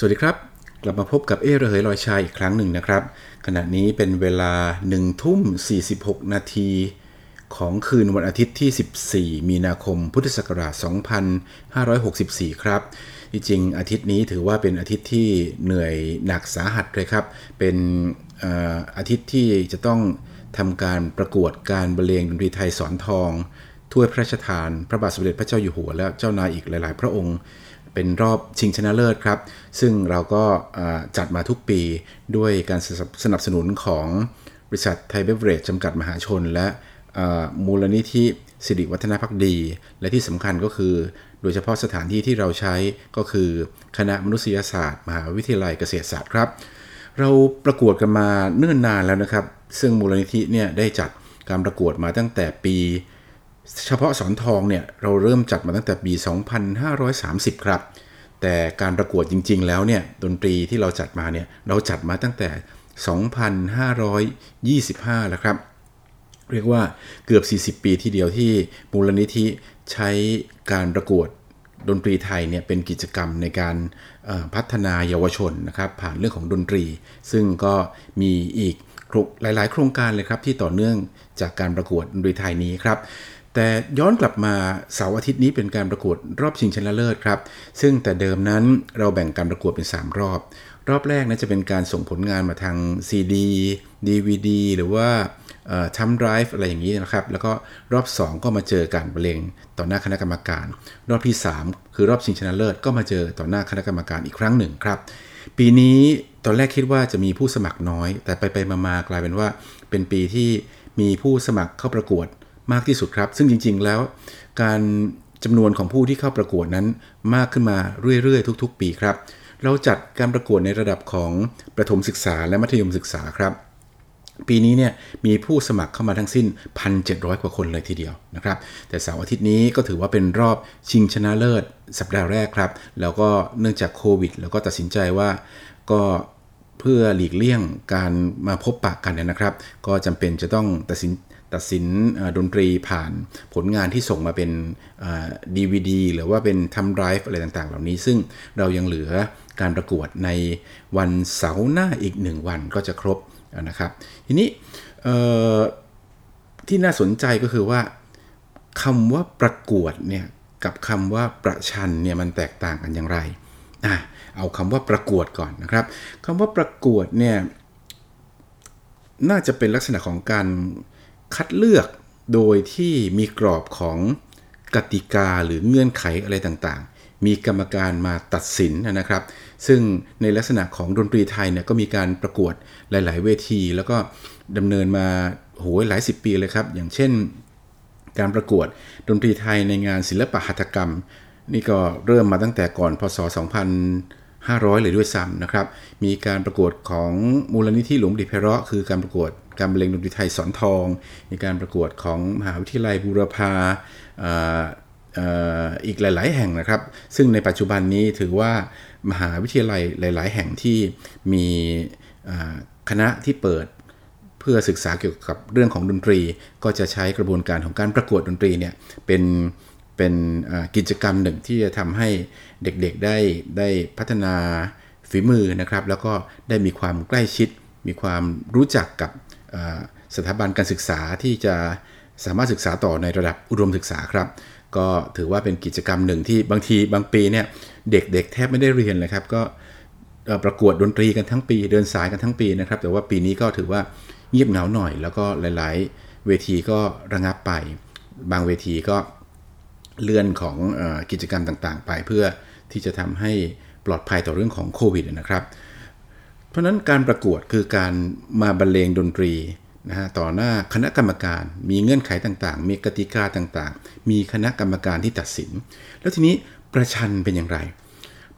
สวัสดีครับ กลับมาพบกับเอระเหยลอยชายอีกครั้งหนึ่งนะครับ ขณะนี้เป็นเวลา1ทุ่ม 46 นาทีของคืนวันอาทิตย์ที่ 14 มีนาคม พุทธศักราช 2564 ครับ จริงๆอาทิตย์นี้ถือว่าเป็นอาทิตย์ที่เหนื่อยหนักสาหัสเลยครับ เป็นอาทิตย์ที่จะต้องทำการประกวดการบรรเลงดนตรีไทยสอนทองถ้วยพระราชทาน พระบาทสมเด็จพระเจ้าอยู่หัวและเจ้านายอีกหลาย ๆ พระองค์ เป็นรอบชิงชนะเลิศครับ ซึ่งเราก็จัดมาทุกปีด้วยการสนับสนุนของบริษัทไทยเบเวอเรจจำกัดมหาชน และมูลนิธิสิริวัฒนพักดี และที่สำคัญก็คือ โดยเฉพาะสถานที่ที่เราใช้ก็คือคณะมนุษยศาสตร์ มหาวิทยาลัยเกษตรศาสตร์ครับ เราประกวดกันมาเนิ่นนานแล้วนะครับ ซึ่งมูลนิธิเนี่ยได้จัดการประกวดมาตั้งแต่ปี เฉพาะสอนทองเนี่ยเราเริ่มจัดมาตั้งแต่ปี 2530 ครับ แต่การประกวดจริง ๆ แล้วเนี่ยดนตรีที่เราจัดมาเนี่ยเราจัดมาตั้งแต่ 2525 แล้วครับ เรียกว่าเกือบ 40 ปีทีเดียวที่มูลนิธิใช้การประกวดดนตรีไทยเนี่ยเป็นกิจกรรมในการพัฒนาเยาวชนนะครับผ่านเรื่องของดนตรี ซึ่งก็มีอีกหลาย ๆ โครงการเลยครับที่ต่อเนื่องจากการประกวดดนตรีไทยนี้ครับ แต่ย้อนกลับมาเสาร์อาทิตย์นี้เป็นการประกวดรอบชิงชนะเลิศครับ ซึ่งแต่เดิมนั้นเราแบ่งการประกวดเป็น 3 รอบ รอบแรกนั้นจะเป็นการส่งผลงานมาทาง CD DVD หรือว่าทำไดรฟ์อะไรอย่างนี้นะครับ แล้วก็รอบ 2 ก็มาเจอกันบรรเลงต่อหน้าคณะกรรมการ รอบที่ 3 คือรอบชิงชนะเลิศก็มาเจอต่อหน้าคณะกรรมการอีกครั้งหนึ่งครับ ปีนี้ตอนแรกคิดว่าจะมีผู้สมัครน้อย แต่ไปไปมากลายเป็นว่า เป็นปีที่มีผู้สมัครเข้าประกวด มากที่สุดครับ ซึ่งจริง ๆ แล้วการจำนวนของผู้ที่เข้าประกวดนั้นมากขึ้นมาเรื่อย ๆ ทุก ๆ ปีครับ เราจัดการประกวดในระดับของประถมศึกษาและมัธยมศึกษาครับ ปีนี้เนี่ยมีผู้สมัครเข้ามาทั้งสิ้น 1,700 กว่าคนเลยทีเดียวนะครับ แต่เสาร์อาทิตย์นี้ก็ถือว่าเป็นรอบชิงชนะเลิศ สัปดาห์แรกครับ แล้วก็เนื่องจากโควิด แล้วก็ตัดสินใจว่าก็เพื่อหลีกเลี่ยงการมาพบปะกันนะครับ ก็จำเป็นจะต้องตัดสิน ตัดสินดนตรีผ่านผลงานที่ส่งมาเป็นดีวดีหรือว่าเป็นทำไดรฟ์อะไรต่างๆ เหล่านี้ ซึ่งเรายังเหลือการประกวดในวันเสาร์หน้าอีกหนึ่งวันก็จะครบนะครับ ทีนี้ที่น่าสนใจก็คือว่าคำว่าประกวดเนี่ยกับคำว่าประชันเนี่ยมันแตกต่างกันอย่างไรอะเอาคำว่าประกวดก่อนนะครับคำว่าประกวดเนี่ยน่าจะเป็นลักษณะของการ คัดเลือกโดยที่มีกรอบของกติกาหรือเงื่อนไขอะไรต่างๆ มีกรรมการมาตัดสินนะครับ ซึ่งในลักษณะของดนตรีไทยเนี่ยก็มีการประกวดหลาย ๆ เวที แล้วก็ดำเนินมาโหยหลายสิบปีเลยครับ อย่างเช่น การประกวดดนตรีไทยในงานศิลปหัตถกรรม นี่ก็เริ่มมาตั้งแต่ก่อนพศ 2500 เลยด้วยซ้ำนะครับ มีการประกวดของมูลนิธิหลวงดิเพราะคือการประกวด การบรรเลงดนตรีไทยสอนทอง มีการประกวดของมหาวิทยาลัยบูรพาอีกหลาย ๆ แห่งนะครับ ซึ่งในปัจจุบันนี้ถือว่ามหาวิทยาลัยหลาย ๆ แห่งที่มีคณะที่เปิดเพื่อศึกษาเกี่ยวกับเรื่องของดนตรี ก็จะใช้กระบวนการของการประกวดดนตรีเนี่ยเป็นเป็นกิจกรรมหนึ่งที่จะทำให้เด็กๆได้ได้พัฒนาฝีมือนะครับ แล้วก็ได้มีความใกล้ชิด มีความรู้จักกับ สถาบันการศึกษาที่จะสามารถศึกษาต่อในระดับอุดมศึกษาครับ ก็ถือว่าเป็นกิจกรรมหนึ่งที่บางทีบางปีเนี่ยเด็กๆแทบไม่ได้เรียนเลยครับ ก็ประกวดดนตรีกันทั้งปี เดินสายกันทั้งปีนะครับ แต่ว่าปีนี้ก็ถือว่าเงียบเหงาหน่อย แล้วก็หลาย ๆ เวทีก็ระงับไป บางเวทีก็เลื่อนของอกิจกรรมต่างๆ ไปเพื่อที่จะทำให้ปลอดภัยต่อเรื่องของโควิดนะครับ เพราะนั้นการประกวดคือการมาบรรเลงดนตรีนะฮะต่อหน้าคณะกรรมการมีเงื่อนไขต่างๆ มีกติกาต่างๆ มีคณะกรรมการที่ตัดสิน แล้วทีนี้ประชันเป็นอย่างไร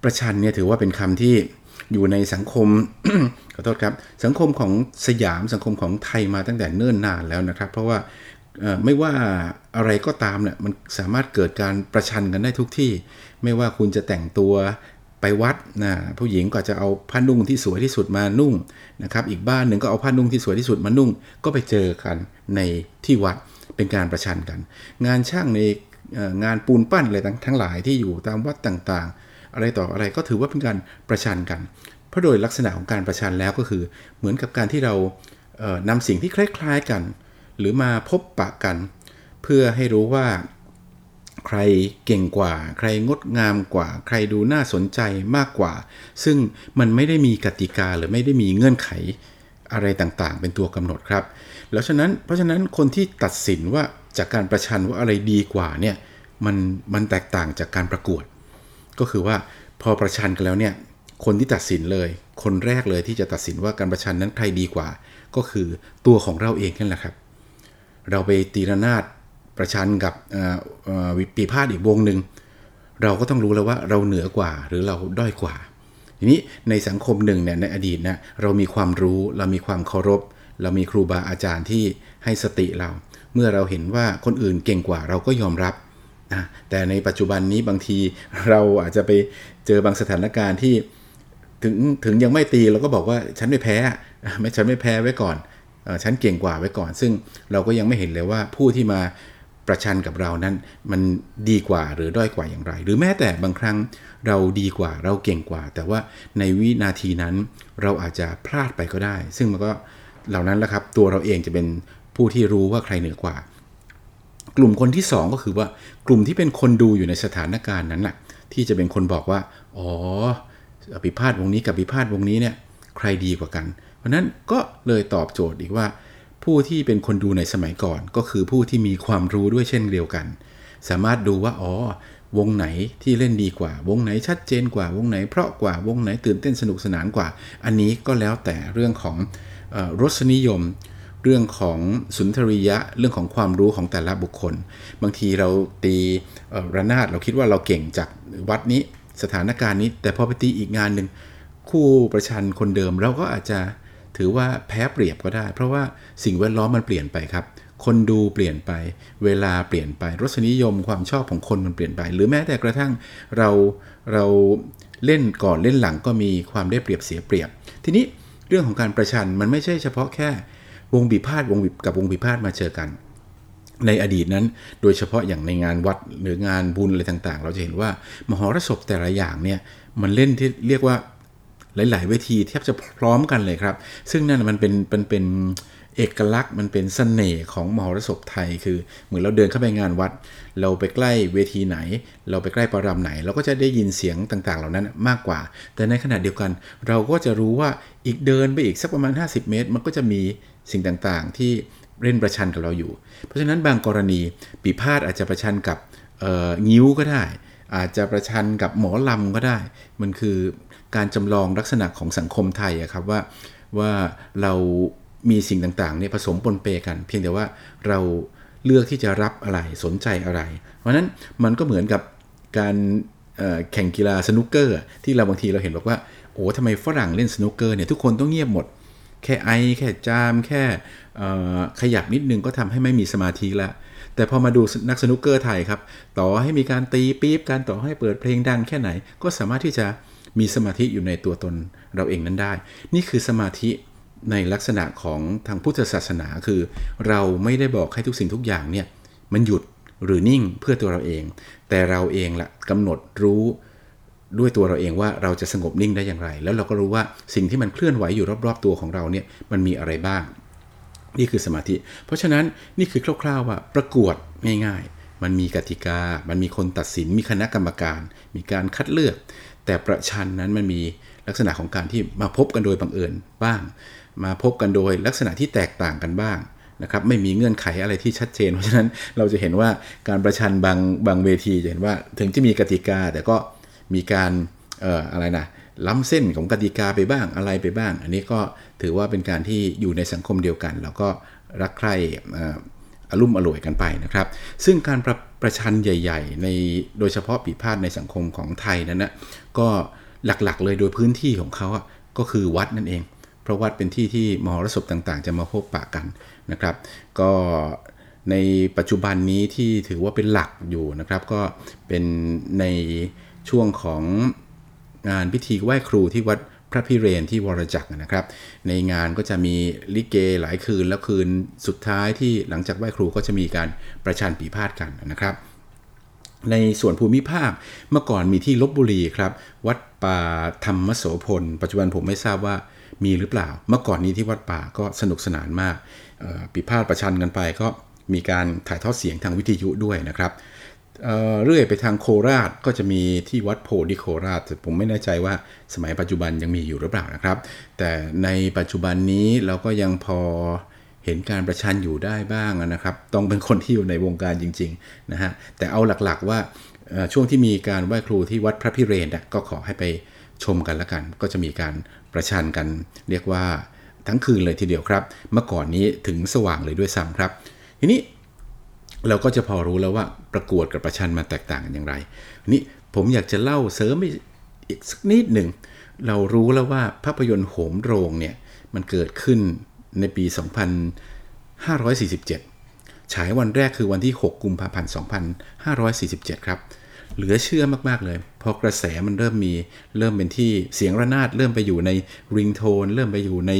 ประชันเนี่ยถือว่าเป็นคำที่อยู่ในสังคมขอโทษครับ สังคมของสยามสังคมของไทยมาตั้งแต่เนิ่นนานแล้วนะครับ เพราะว่าไม่ว่าอะไรก็ตามเนี่ยมันสามารถเกิดการประชันกันได้ทุกที่ ไม่ว่าคุณจะแต่งตัว ไปวัดนะผู้หญิงก็จะเอาผ้านุ่งที่สวยที่สุดมานุ่งนะครับ อีกบ้านหนึ่งก็เอาผ้านุ่งที่สวยที่สุดมานุ่ง ก็ไปเจอกันในที่วัดเป็นการประชันกัน งานช่างในงานปูนปั้นอะไรทั้งหลายที่อยู่ตามวัดต่างๆ อะไรต่ออะไรก็ถือว่าเป็นการประชันกัน เพราะโดยลักษณะของการประชันแล้วก็คือ เหมือนกับการที่เราเอ่อนำสิ่งที่คล้ายๆกัน หรือมาพบปะกัน เพื่อให้รู้ว่า ใครเก่งกว่า ใครงดงามกว่า ใครดูน่าสนใจมากกว่า ซึ่งมันไม่ได้มีกติกาหรือไม่ได้มีเงื่อนไขอะไรต่างๆ เป็นตัวกำหนดครับ แล้วฉะนั้นเพราะฉะนั้นคนที่ตัดสินว่าจากการประชันว่าอะไรดีกว่าเนี่ยมันมันแตกต่างจากการประกวด ก็คือว่าพอประชันกันแล้วเนี่ยคนที่ตัดสินเลย คนแรกเลยที่จะตัดสินว่าการประชันนั้นใครดีกว่า ก็คือตัวของเราเองนั่นแหละครับ เราไปตีระนาด ประชันกับอ่อเอ่อปีพาดอีกวงหนึ่งเราก็ต้องรู้แล้วว่าเราเหนือกว่าหรือเราด้อยกว่า ทีนี้ในสังคมหนึ่งเนี่ยในอดีตนะเรามีความรู้เรามีความเคารพ เรามีครูบาอาจารย์ที่ให้สติเรา เมื่อเราเห็นว่าคนอื่นเก่งกว่าเราก็ยอมรับนะแต่ในปัจจุบันนี้บางทีเราอาจจะไปเจอบางสถานการณ์ที่ถึงถึงยังไม่ตีเราก็บอกว่าฉันไม่แพ้ไม่ฉันไม่แพ้ไว้ก่อนฉันเก่งกว่าไว้ก่อน ซึ่งเราก็ยังไม่เห็นเลยว่าผู้ที่มา ประชันกับเรานั้น มันดีกว่าหรือด้อยกว่าอย่างไร หรือแม้แต่บางครั้งเราดีกว่าเราเก่งกว่า แต่ว่าในวินาทีนั้นเราอาจจะพลาดไปก็ได้ ซึ่งมันก็เหล่านั้นแหละครับ ตัวเราเองจะเป็นผู้ที่รู้ว่าใครเหนือกว่า กลุ่มคนที่ 2 ก็คือว่ากลุ่มที่เป็นคนดูอยู่ในสถานการณ์นั้นแหละที่จะเป็นคนบอกว่าอ๋อพิพาทวงนี้กับพิพาทวงนี้เนี่ยใครดีกว่ากัน เพราะนั้นก็เลยตอบโจทย์อีกว่า ผู้ที่เป็นคนดูในสมัยก่อนก็คือผู้ที่มีความรู้ด้วยเช่นเดียวกัน สามารถดูว่าอ๋อวงไหนที่เล่นดีกว่า วงไหนชัดเจนกว่าวงไหนเพราะกว่าวงไหนตื่นเต้นสนุกสนานกว่า อันนี้ก็แล้วแต่เรื่องของออรสนิยม เรื่องของสุนทรียะเรื่องของความรู้ของแต่ละบุคคล บางทีเราตีระนาดเราคิดว่าเราเก่งจากวัดนี้สถานการณ์นี้ แต่พอไปตีอีกงานหนึ่งคู่ประชันคนเดิมเราก็อาจจะ ถือว่าแพ้เปรียบก็ได้ เพราะว่าสิ่งแวดล้อมมันเปลี่ยนไปครับ คนดูเปลี่ยนไป เวลาเปลี่ยนไป รสนิยมความชอบของคนมันเปลี่ยนไป หรือแม้แต่กระทั่งเราเราเล่นก่อนเล่นหลังก็มีความได้เปรียบเสียเปรียบ ทีนี้เรื่องของการประชันมันไม่ใช่เฉพาะแค่ วงบีพาดวงบีกับวงบีพาดมาเจอกัน ในอดีตนั้น โดยเฉพาะอย่างในงานวัดหรืองานบุญอะไรต่างๆ เราจะเห็นว่ามหรสพแต่ละอย่างเนี่ยมันเล่นที่เรียกว่า หลาย ๆ เวทีแทบจะพร้อมกันเลยครับ ซึ่งนั่นมันเป็นเป็นเป็นเอกลักษณ์มันเป็นเสน่ห์ของมหรสพไทย คือเหมือนเราเดินเข้าไปงานวัด เราไปใกล้เวทีไหน เราไปใกล้ประรำไหน เราก็จะได้ยินเสียงต่าง ๆ เหล่านั้นมากกว่า แต่ในขณะเดียวกัน เราก็จะรู้ว่าอีกเดินไปอีกสักประมาณ 50 เมตร มันก็จะมีสิ่งต่างๆ ที่เล่นประชันกับเราอยู่ เพราะฉะนั้นบางกรณีปีพาดอาจจะประชันกับงิ้วก็ได้ อาจจะประชันกับหมอลำก็ได้ มันคือการจำลองลักษณะของสังคมไทยอะครับว่าว่าเรามีสิ่งต่างๆเนี่ยผสมปนเปกัน เพียงแต่ว่าเราเลือกที่จะรับอะไรสนใจอะไร เพราะนั้นมันก็เหมือนกับการแข่งกีฬาสนุกเกอร์ ที่เราบางทีเราเห็นบอกว่าโอ้ทำไมฝรั่งเล่นสนุกเกอร์เนี่ยทุกคนต้องเงียบหมด แค่ไอแค่จามแค่ขยับนิดนึงก็ทำให้ไม่มีสมาธิละ แต่พอมาดูนักสนุกเกอร์ไทยครับ ต่อให้มีการตีปี๊บการต่อให้เปิดเพลงดังแค่ไหน ก็สามารถที่จะมีสมาธิอยู่ในตัวตนเราเองนั้นได้ นี่คือสมาธิในลักษณะของทางพุทธศาสนาคือ เราไม่ได้บอกให้ทุกสิ่งทุกอย่างเนี่ยมันหยุดหรือนิ่งเพื่อตัวเราเอง แต่เราเองละกำหนดรู้ด้วยตัวเราเองว่าเราจะสงบนิ่งได้อย่างไร แล้วเราก็รู้ว่าสิ่งที่มันเคลื่อนไหวอยู่รอบ ๆ ตัวของเราเนี่ยมันมีอะไรบ้าง นี่คือสมาธิ เพราะฉะนั้นนี่คือคร่าวๆว่าประกวดง่ายๆ มันมีกติกา มันมีคนตัดสิน มีคณะกรรมการ มีการคัดเลือก แต่ประชันนั้นมันมีลักษณะของการที่มาพบกันโดยบังเอิญบ้าง มาพบกันโดยลักษณะที่แตกต่างกันบ้างนะครับไม่มีเงื่อนไขอะไรที่ชัดเจน เพราะฉะนั้นเราจะเห็นว่าการประชันบางบางเวทีจะเห็นว่าถึงจะมีกติกาแต่ก็มีการอออะไรนะ ล้ำเส้นของกติกาไปบ้างอะไรไปบ้าง อันนี้ก็ถือว่าเป็นการที่อยู่ในสังคมเดียวกัน แล้วก็รักใคร่อารมุ่มอร่วยกันไปนะครับ ซึ่งการประประชันใหญ่ ๆ ในโดยเฉพาะปีพาดในสังคมของไทยนั้นนะก็หลักๆ เลยโดยพื้นที่ของเขาก็คือวัดนั่นเอง เพราะวัดเป็นที่ที่มหรสพต่างๆ จะมาพบปะกันนะครับ ก็ในปัจจุบันนี้ที่ถือว่าเป็นหลักอยู่นะครับ ก็เป็นในช่วงของ งานพิธีไหว้ครูที่วัดพระพิเรนที่วรจักรนะครับ ในงานก็จะมีลิเกหลายคืนแล้วคืนสุดท้ายที่หลังจากไหว้ครูก็จะมีการประชันปีพาดกันนะครับ ในส่วนภูมิภาคเมื่อก่อนมีที่ลบบุรีครับ วัดป่าธรรมโสพล ปัจจุบันผมไม่ทราบว่ามีหรือเปล่า เมื่อก่อนนี้ที่วัดป่าก็สนุกสนานมากปีพาดประชันกันไปก็มีการถ่ายทอดเสียงทางวิทยุด้วยนะครับ เรื่อยไปทางโคราชก็จะมีที่วัดโพธิโคราชแต่ผมไม่แน่ใจว่าสมัยปัจจุบันยังมีอยู่หรือเปล่านะครับ แต่ในปัจจุบันนี้เราก็ยังพอเห็นการประชันอยู่ได้บ้างนะครับ ต้องเป็นคนที่อยู่ในวงการจริงๆนะฮะ แต่เอาหลักๆว่าช่วงที่มีการไหว้ครูที่วัดพระพิเรนก็ขอให้ไปชมกันละกัน ก็จะมีการประชันกัน เรียกว่าทั้งคืนเลยทีเดียวครับ เมื่อก่อนนี้ถึงสว่างเลยด้วยซ้ำครับ ทีนี้ เราก็จะพอรู้แล้วว่าประกวดกับประชันมาแตกต่างกันอย่างไร นี่ผมอยากจะเล่าเสริมอีกสักนิดหนึ่ง เรารู้แล้วว่าภาพยนตร์โหมโรงเนี่ยมันเกิดขึ้นในปี 2547 ฉายวันแรกคือวันที่ 6 กุมภาพันธ์ 2547 ครับ เหลือเชื่อมากๆเลย พอกระแสมันเริ่มมีเริ่มเป็นที่เสียงระนาด เริ่มไปอยู่ในริงโทนเริ่มไปอยู่ใน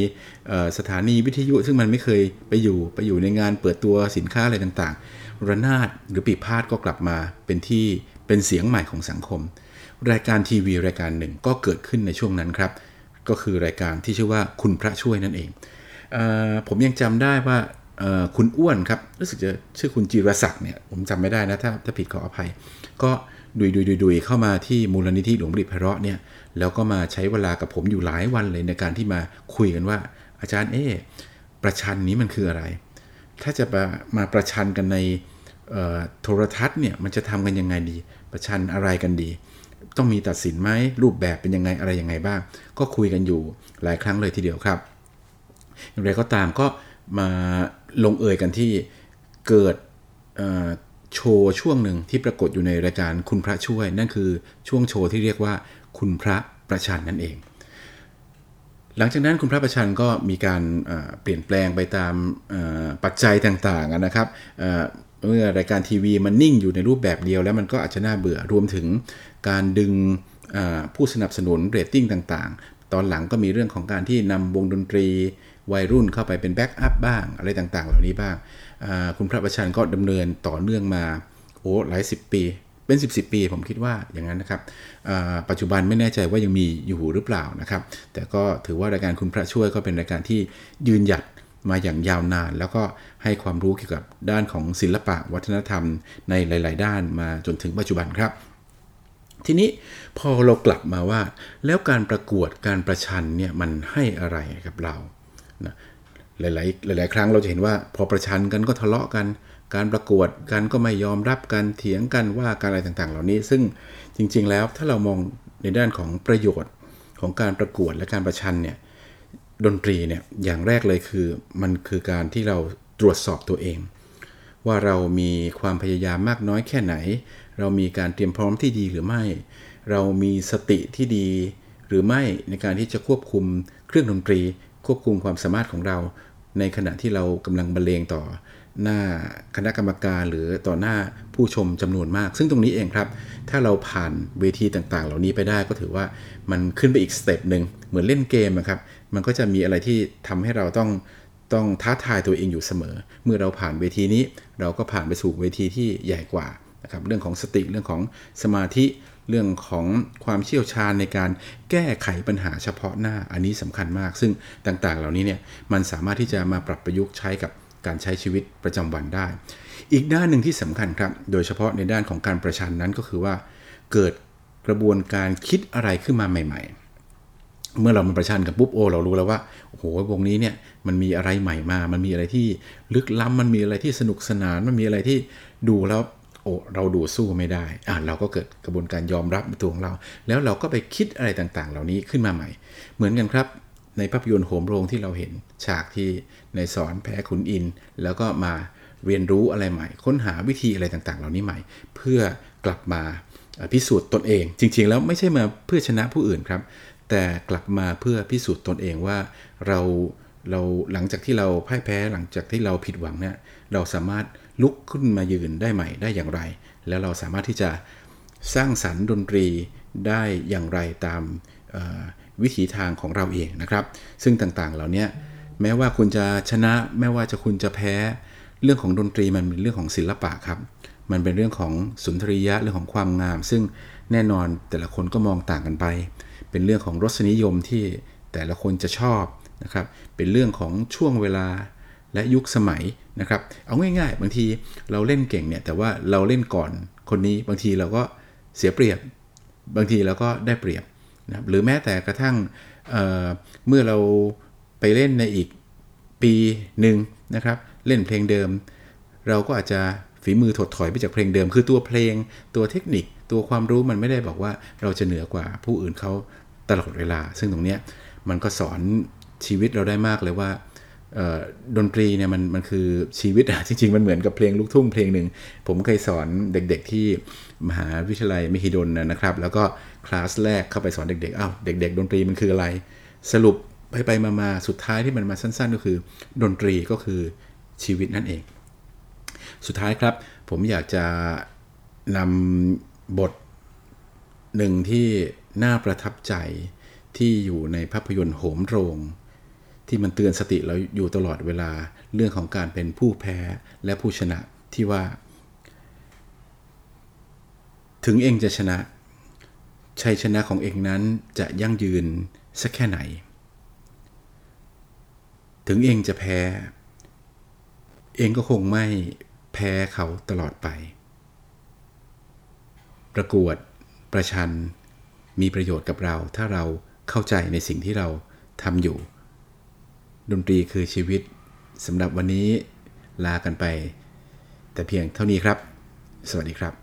สถานีวิทยุ ซึ่งมันไม่เคยไปอยู่ไปอยู่ในงานเปิดตัวสินค้าอะไรต่างๆ ระนาดหรือปีพาดก็กลับมาเป็นที่เป็นเสียงใหม่ของสังคม รายการทีวีรายการหนึ่งก็เกิดขึ้นในช่วงนั้นครับ ก็คือรายการที่ชื่อว่าคุณพระช่วยนั่นเองผมยังจำได้ว่าคุณอ้วนครับรู้สึกจะชื่อคุณจีรศักดิ์เนี่ยผมจำไม่ได้นะถ้าถ้าผิดขออภัย ก็ ดุยดุยดุยดุยเข้ามาที่มูลนิธิหลวงบริพระเนี่ยแล้วก็มาใช้เวลากับผมอยู่หลายวันเลยในการที่มาคุยกันว่า อาจารย์เอประชันนี้มันคืออะไร ถ้าจะมามาประชันกันในโทรทัศน์เนี่ยมันจะทำกันยังไงดี ประชันอะไรกันดี ต้องมีตัดสินไหมรูปแบบเป็นยังไงอะไรยังไงบ้าง ก็คุยกันอยู่หลายครั้งเลยทีเดียวครับอย่างไรก็ตามก็มาลงเอยกันที่เกิด โชว์ช่วงหนึ่งที่ปรากฏอยู่ในรายการคุณพระช่วย นั่นคือช่วงโชว์ที่เรียกว่าคุณพระประชันนั่นเอง หลังจากนั้นคุณพระประชันก็มีการเปลี่ยนแปลงไปตามปัจจัยต่างๆนะครับเมื่อรายการทีวีมันนิ่งอยู่ในรูปแบบเดียวแล้วมันก็อาจจะน่าเบื่อรวมถึงการดึงผู้สนับสนุนเรตติ้งต่างๆ ตอนหลังก็มีเรื่องของการที่นำวงดนตรีวัยรุ่นเข้าไปเป็น backup บ้างอะไรต่างๆ เหล่านี้บ้าง คุณพระประชันก็ดำเนินต่อเนื่องมาโอ้หลายสิบปี เป็น สิบๆปีผมคิดว่าอย่างนั้นนะครับปัจจุบันไม่แน่ใจว่ายังมีอยู่หรือเปล่านะครับ แต่ก็ถือว่ารายการคุณพระช่วยก็เป็นรายการที่ยืนหยัดมาอย่างยาวนาน แล้วก็ให้ความรู้เกี่ยวกับด้านของศิลปะวัฒนธรรมในหลาย ๆ ด้านมาจนถึงปัจจุบันครับ ทีนี้พอเรากลับมาว่า แล้วการประกวดการประชันเนี่ยมันให้อะไรกับเรานะ หลาย ๆ หลาย ๆ ครั้งเราจะเห็นว่า พอประชันกันก็ทะเลาะกัน การประกวดกันก็ไม่ยอมรับกันเถียงกันว่าการอะไรต่างๆ เหล่านี้ ซึ่งจริง ๆ แล้วถ้าเรามองในด้านของประโยชน์ของการประกวดและการประชันเนี่ยดนตรีเนี่ยอย่างแรกเลยคือมันคือการที่เราตรวจสอบตัวเอง ว่าเรามีความพยายามมากน้อยแค่ไหน เรามีการเตรียมพร้อมที่ดีหรือไม่ เรามีสติที่ดีหรือไม่ในการที่จะควบคุมเครื่องดนตรี ควบคุมความสามารถของเรา ในขณะที่เรากำลังบรรเลงต่อหน้าคณะกรรมการหรือต่อหน้าผู้ชมจำนวนมาก ซึ่งตรงนี้เองครับ ถ้าเราผ่านเวทีต่างๆ เหล่านี้ไปได้ก็ถือว่ามันขึ้นไปอีกสเต็ปหนึ่งเหมือนเล่นเกมครับ มันก็จะมีอะไรที่ทำให้เราต้องต้องท้าทายตัวเองอยู่เสมอ เมื่อเราผ่านเวทีนี้ เราก็ผ่านไปสู่เวทีที่ใหญ่กว่านะครับเรื่องของสติเรื่องของสมาธิ เรื่องของความเชี่ยวชาญในการแก้ไขปัญหาเฉพาะหน้าอันนี้สำคัญมาก ซึ่งต่างๆ เหล่านี้เนี่ยมันสามารถที่จะมาปรับประยุกต์ใช้กับการใช้ชีวิตประจำวันได้ อีกด้านหนึ่งที่สำคัญครับ โดยเฉพาะในด้านของการประชันนั้นก็คือว่า เกิดกระบวนการคิดอะไรขึ้นมาใหม่ ๆเมื่อเรามาประชันกับปุ๊บโอเรารู้แล้วว่าโอ้โหวงนี้เนี่ยมันมีอะไรใหม่มา มันมีอะไรที่ลึกล้ำมันมีอะไรที่สนุกสนาน มันมีอะไรที่ดูแล้ว โอ้เราดูสู้ไม่ได้อ่าเราก็เกิดกระบวนการยอมรับตัวของเรา แล้วเราก็ไปคิดอะไรต่างๆ เหล่านี้ขึ้นมาใหม่ เหมือนกันครับ ในภาพยนตร์โหมโรงที่เราเห็นฉากที่ในสอนแพ้ขุนอิน แล้วก็มาเรียนรู้อะไรใหม่ ค้นหาวิธีอะไรต่างๆ เหล่านี้ใหม่ เพื่อกลับมาพิสูจน์ตนเอง จริงๆ แล้วไม่ใช่มาเพื่อชนะผู้อื่นครับ แต่กลับมาเพื่อพิสูจน์ตนเองว่าเรา เราหลังจากที่เราพ่ายแพ้หลังจากที่เราผิดหวังเนี่ยเราสามารถลุกขึ้นมายืนได้ใหม่ได้อย่างไร แล้วเราสามารถที่จะสร้างสรรค์ดนตรีได้อย่างไรตามวิถีทางของเราเองนะครับ ซึ่งต่างๆเหล่านี้แม้ว่าคุณจะชนะ แม้ว่าจะคุณจะแพ้ เรื่องของดนตรีมันเป็นเรื่องของศิลปะครับ มันเป็นเรื่องของสุนทรียะเรื่องของความงาม ซึ่งแน่นอนแต่ละคนก็มองต่างกันไป เป็นเรื่องของรสนิยมที่แต่ละคนจะชอบ นะครับ เป็นเรื่องของช่วงเวลาและยุคสมัยนะครับ เอาง่ายๆ บางทีเราเล่นเก่งเนี่ย แต่ว่าเราเล่นก่อนคนนี้ บางทีเราก็เสียเปรียบ บางทีเราก็ได้เปรียบนะครับหรือแม้แต่กระทั่งเเมื่อเราไปเล่นในอีกปีหนึ่งนะครับ เล่นเพลงเดิม เราก็อาจจะฝีมือถดถอยไปจากเพลงเดิม คือตัวเพลง ตัวเทคนิค ตัวความรู้มันไม่ได้บอกว่าเราจะเหนือกว่าผู้อื่นเขาตลอดเวลา ซึ่งตรงเนี้ยมันก็สอน ชีวิตเราได้มากเลยว่าดนตรีเนี่ยมันมันคือชีวิตอะจริงๆ มันเหมือนกับเพลงลูกทุ่งเพลงหนึ่ง ผมเคยสอนเด็กๆที่มหาวิทยาลัยมหิดลนะครับ แล้วก็คลาสแรกเข้าไปสอนเด็กๆอ้าวเด็ก ๆ ดนตรีมันคืออะไร สรุปไปไปมาๆสุดท้ายที่มันมาสั้น ๆ ก็คือ ดนตรีก็คือชีวิตนั่นเอง สุดท้ายครับ ผมอยากจะนำบทหนึ่งที่น่าประทับใจที่อยู่ในภาพยนตร์โหมโรง ที่มันเตือนสติเราอยู่ตลอดเวลาเรื่องของการเป็นผู้แพ้และผู้ชนะที่ว่า ถึงเองจะชนะ ชัยชนะของเองนั้นจะยั่งยืนสักแค่ไหน ถึงเองจะแพ้ เองก็คงไม่แพ้เขาตลอดไป ประกวดประชันมีประโยชน์กับเราถ้าเราเข้าใจในสิ่งที่เราทำอยู่ ดนตรีคือชีวิตสำหรับวันนี้ลากันไป แต่เพียงเท่านี้ครับ สวัสดีครับ